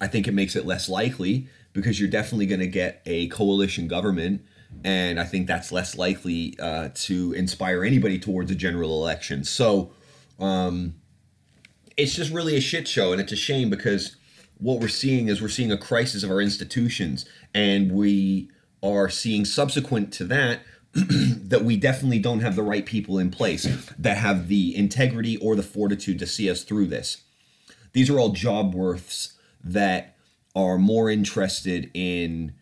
Speaker 2: I think it makes it less likely because you're definitely going to get a coalition government and I think that's less likely uh, to inspire anybody towards a general election. So um, it's just really a shit show, and it's a shame because what we're seeing is we're seeing a crisis of our institutions, and we are seeing subsequent to that that we definitely don't have the right people in place that have the integrity or the fortitude to see us through this. These are all job worths that are more interested in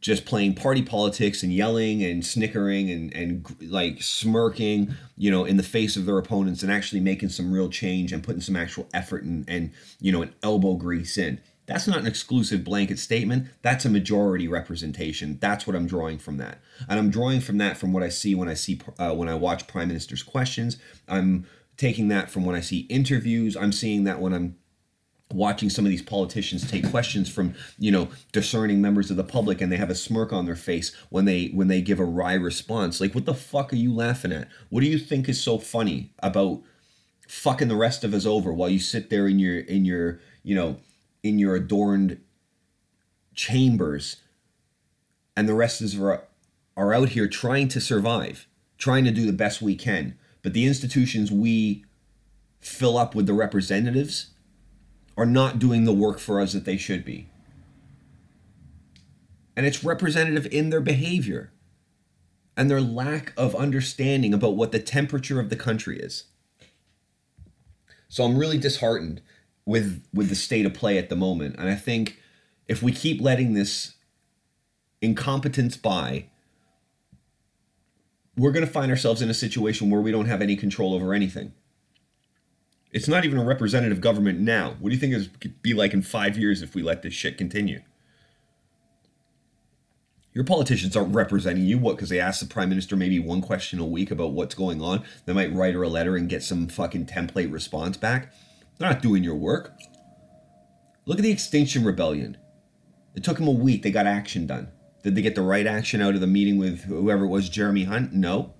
Speaker 2: just playing party politics and yelling and snickering and, and like smirking, you know, in the face of their opponents and actually making some real change and putting some actual effort and, and you know, an elbow grease in. That's not an exclusive blanket statement. That's a majority representation. That's what I'm drawing from that, and I'm drawing from that from what I see when I see uh, when I watch Prime Minister's questions. I'm taking that from when I see interviews. I'm seeing that when I'm watching some of these politicians take questions from you know discerning members of the public and they have a smirk on their face when they when they give a wry response. Like what the fuck are you laughing at? What do you think is so funny about fucking the rest of us over while you sit there in your in your you know in your adorned chambers and the rest of us are, are out here trying to survive trying to do the best we can but the institutions we fill up with the representatives are not doing the work for us that they should be. And it's representative in their behavior and their lack of understanding about what the temperature of the country is. So I'm really disheartened with with the state of play at the moment and I think if we keep letting this incompetence by we're going to find ourselves in a situation where we don't have any control over anything. It's not even a representative government now. What do you think it's be like in five years if we let this shit continue? Your politicians aren't representing you. What? Because they ask the prime minister maybe one question a week about what's going on. They might write her a letter and get some fucking template response back. They're not doing your work. Look at the Extinction Rebellion. It took them a week. They got action done. Did they get the right action out of the meeting with whoever it was, Jeremy Hunt? No.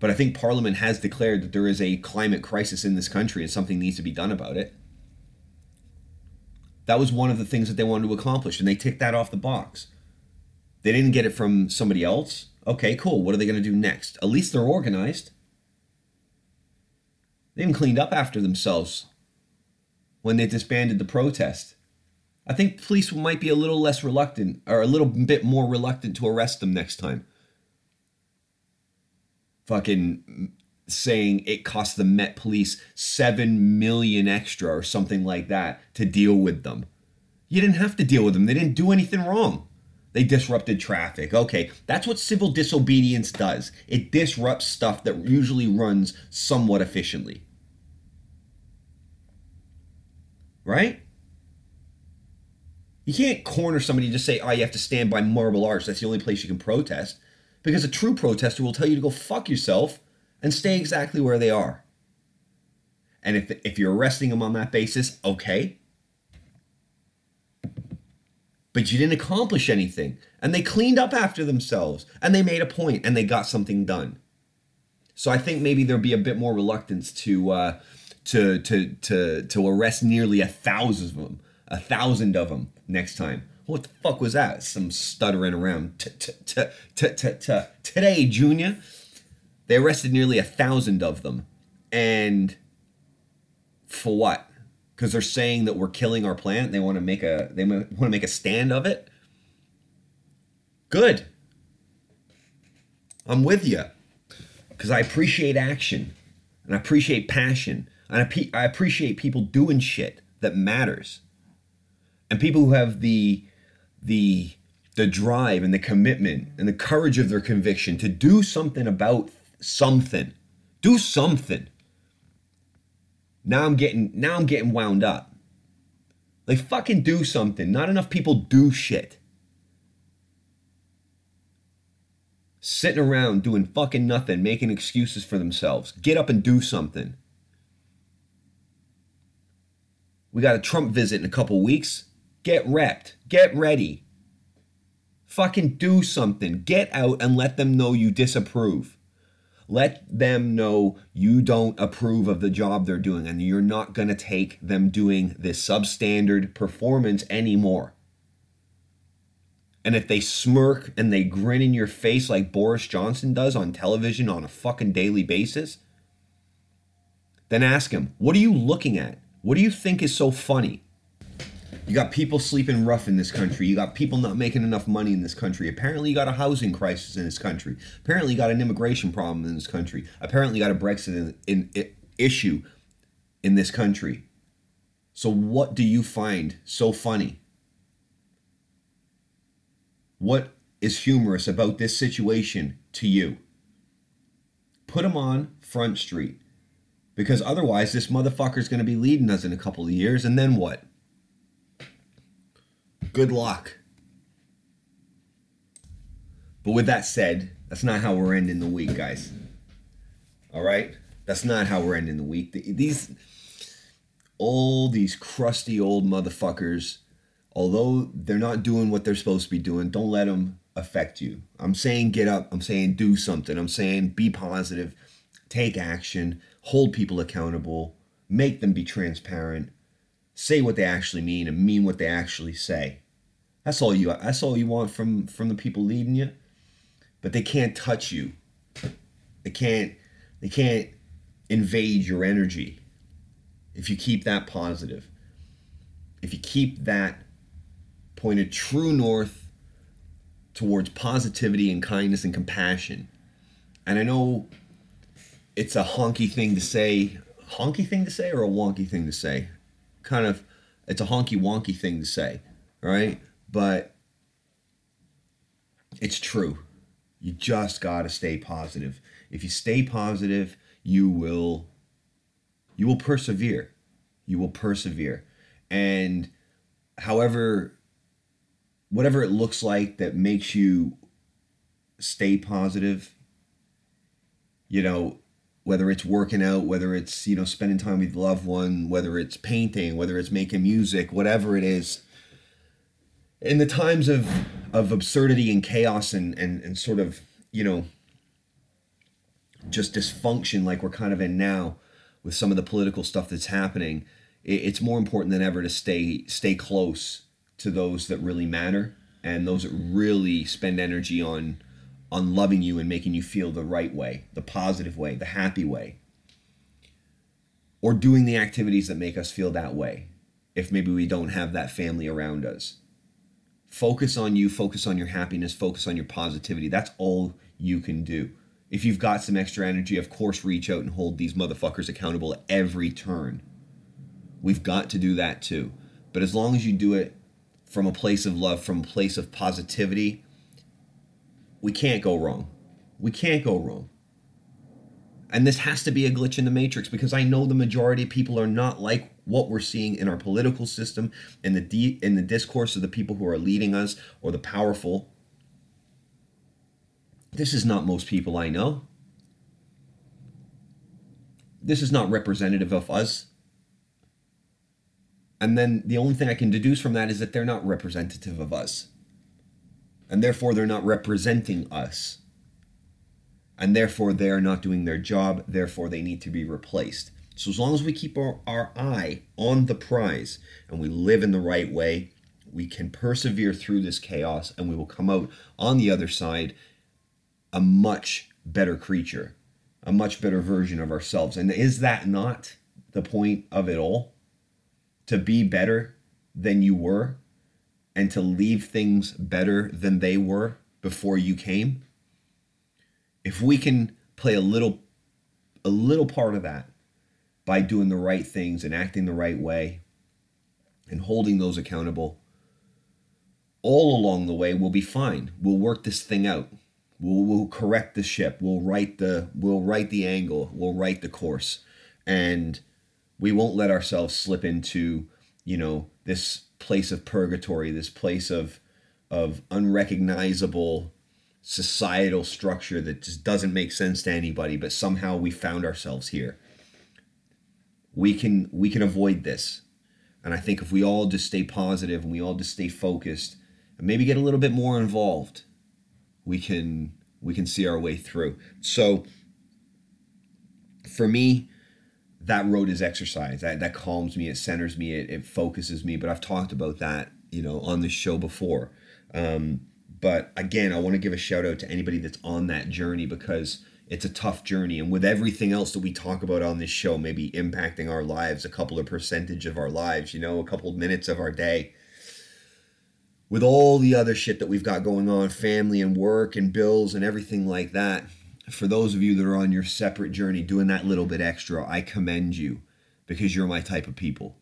Speaker 2: But I think Parliament has declared that there is a climate crisis in this country and something needs to be done about it. That was one of the things that they wanted to accomplish, and they ticked that off the box. They didn't get it from somebody else. Okay, cool. What are they going to do next? At least they're organized. They even cleaned up after themselves when they disbanded the protest. I think police might be a little less reluctant, or a little bit more reluctant to arrest them next time fucking saying it cost the Met Police seven million extra or something like that to deal with them. You didn't have to deal with them. They didn't do anything wrong. They disrupted traffic. Okay, that's what civil disobedience does. It disrupts stuff that usually runs somewhat efficiently. Right? You can't corner somebody and just say, oh, you have to stand by Marble Arch. That's the only place you can protest. Because a true protester will tell you to go fuck yourself and stay exactly where they are. And if, if you're arresting them on that basis, okay. But you didn't accomplish anything. And they cleaned up after themselves. And they made a point and they got something done. So I think maybe there'll be a bit more reluctance to uh, to to to to arrest nearly a thousand of them, a thousand of them next time. What the fuck was that? Some stuttering around. Today, Junior, they arrested nearly a thousand of them. And for what? Because they're saying that we're killing our planet. They want to make a they want to make a stand of it. Good. I'm with you. Because I appreciate action, and I appreciate passion, and I, pe- I appreciate people doing shit that matters, and people who have the the the drive and the commitment and the courage of their conviction to do something about something. Do something. Now I'm getting now I'm getting wound up. Like fucking do something. Not enough people do shit. Sitting around doing fucking nothing, making excuses for themselves. Get up and do something. We got a Trump visit in a couple weeks. Get repped. Get ready. Fucking do something. Get out and let them know you disapprove. Let them know you don't approve of the job they're doing and you're not going to take them doing this substandard performance anymore. And if they smirk and they grin in your face like Boris Johnson does on television on a fucking daily basis, then ask him, what are you looking at? What do you think is so funny? You got people sleeping rough in this country. You got people not making enough money in this country. Apparently, you got a housing crisis in this country. Apparently, you got an immigration problem in this country. Apparently, you got a Brexit in, in, in, issue in this country. So, what do you find so funny? What is humorous about this situation to you? Put them on Front Street. Because otherwise, this motherfucker's going to be leading us in a couple of years, and then what? Good luck. But with that said, that's not how we're ending the week, guys. All right? That's not how we're ending the week. These all these crusty old motherfuckers, although they're not doing what they're supposed to be doing, don't let them affect you. I'm saying get up. I'm saying do something. I'm saying be positive, take action, hold people accountable, make them be transparent, say what they actually mean and mean what they actually say. That's all you that's all you want from from the people leading you. But they can't touch you. They can't they can't invade your energy if you keep that positive. If you keep that pointed true north towards positivity and kindness and compassion. And I know it's a honky thing to say, honky thing to say or a wonky thing to say. Kind of it's a honky wonky thing to say, right? But it's true. You just got to stay positive. If you stay positive, you will you will persevere. You will persevere. And however whatever it looks like that makes you stay positive, you know, whether it's working out, whether it's, you know, spending time with loved one, whether it's painting, whether it's making music, whatever it is, in the times of of absurdity and chaos and and, and sort of, you know, just dysfunction like we're kind of in now with some of the political stuff that's happening, it's more important than ever to stay stay close to those that really matter and those that really spend energy on on loving you and making you feel the right way, the positive way, the happy way. Or doing the activities that make us feel that way if maybe we don't have that family around us. Focus on you, focus on your happiness, focus on your positivity. That's all you can do. If you've got some extra energy, of course, reach out and hold these motherfuckers accountable every turn. We've got to do that too. But as long as you do it from a place of love, from a place of positivity, we can't go wrong. We can't go wrong. And this has to be a glitch in the matrix because I know the majority of people are not like what we're seeing in our political system, in the de- in the discourse of the people who are leading us or the powerful. This is not most people I know. This is not representative of us. And then the only thing I can deduce from that is that they're not representative of us. And therefore, they're not representing us. And therefore, they are not doing their job. Therefore, they need to be replaced. So, as long as we keep our, our eye on the prize and we live in the right way, we can persevere through this chaos and we will come out on the other side a much better creature, a much better version of ourselves. And is that not the point of it all? To be better than you were and to leave things better than they were before you came? If we can play a little a little part of that by doing the right things and acting the right way and holding those accountable, all along the way we'll be fine. We'll work this thing out. We'll, we'll correct the ship. We'll right the we'll right the angle. We'll right the course, and we won't let ourselves slip into you know this place of purgatory, this place of of unrecognizable societal structure that just doesn't make sense to anybody, but somehow we found ourselves here. We can we can avoid this. And I think if we all just stay positive and we all just stay focused and maybe get a little bit more involved, we can we can see our way through. So for me, that road is exercise. That that calms me, it centers me, it, it focuses me. But I've talked about that, you know, on this show before. Um, but again, I want to give a shout out to anybody that's on that journey because it's a tough journey. And with everything else that we talk about on this show, maybe impacting our lives, a couple of percentage of our lives, you know, a couple of minutes of our day, with all the other shit that we've got going on, family and work and bills and everything like that, for those of you that are on your separate journey doing that little bit extra, I commend you because you're my type of people.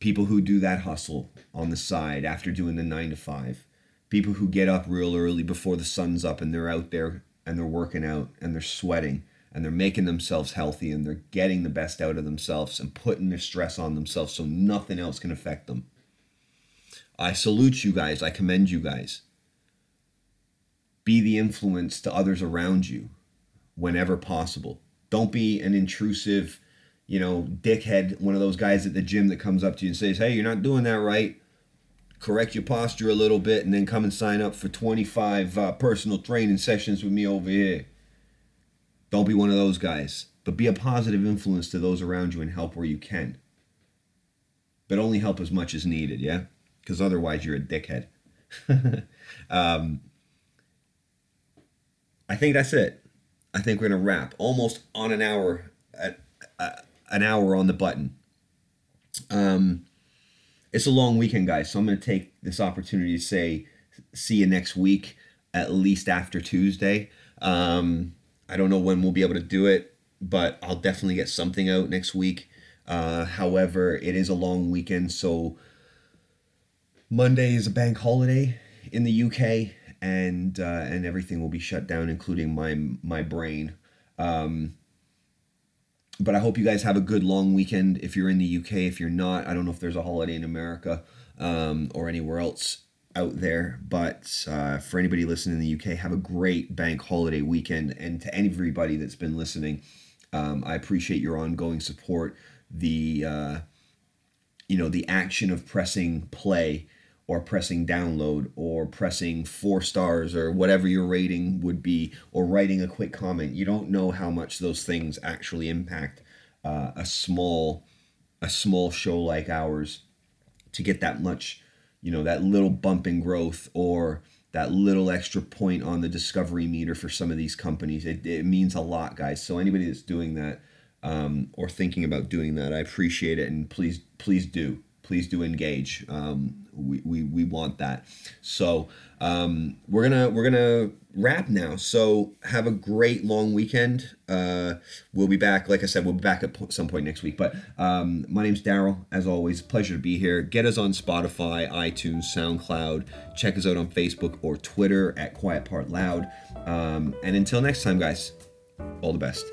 Speaker 2: People who do that hustle on the side after doing the nine to five. People who get up real early before the sun's up and they're out there and they're working out and they're sweating and they're making themselves healthy and they're getting the best out of themselves and putting their stress on themselves so nothing else can affect them. I salute you guys. I commend you guys. Be the influence to others around you whenever possible. Don't be an intrusive, you know, dickhead, one of those guys at the gym that comes up to you and says, "Hey, you're not doing that right." Correct your posture a little bit, and then come and sign up for 25 uh, personal training sessions with me over here. Don't be one of those guys, but be a positive influence to those around you and help where you can. But only help as much as needed, yeah? Because otherwise, you're a dickhead. um, I think that's it. I think we're gonna wrap almost on an hour at uh, an hour on the button. Um, it's a long weekend, guys, so I'm gonna take this opportunity to say see you next week, at least after Tuesday. Um, I don't know when we'll be able to do it, but I'll definitely get something out next week. Uh, however, it is a long weekend, so Monday is a bank holiday in the UK, and uh, and everything will be shut down, including my my brain. Um, but I hope you guys have a good long weekend. If you're in the UK, if you're not, I don't know if there's a holiday in America um, or anywhere else out there. But uh, for anybody listening in the UK, have a great bank holiday weekend. And to everybody that's been listening, um, I appreciate your ongoing support. The uh, you know the action of pressing play or pressing download or pressing four stars or whatever your rating would be or writing a quick comment. You don't know how much those things actually impact uh, a small a small show like ours to get that much you know that little bump in growth or that little extra point on the discovery meter for some of these companies. It, it means a lot guys. So anybody that's doing that um, or thinking about doing that i appreciate it and please please do please do engage. Um, we, we, we want that. So um, we're gonna we're gonna wrap now. So have a great long weekend. Uh, we'll be back. Like I said, we'll be back at some point next week. But um, my name's Daryl. As always, pleasure to be here. Get us on Spotify, iTunes, SoundCloud. Check us out on Facebook or Twitter at Quiet Part Loud. Um, and until next time, guys, all the best.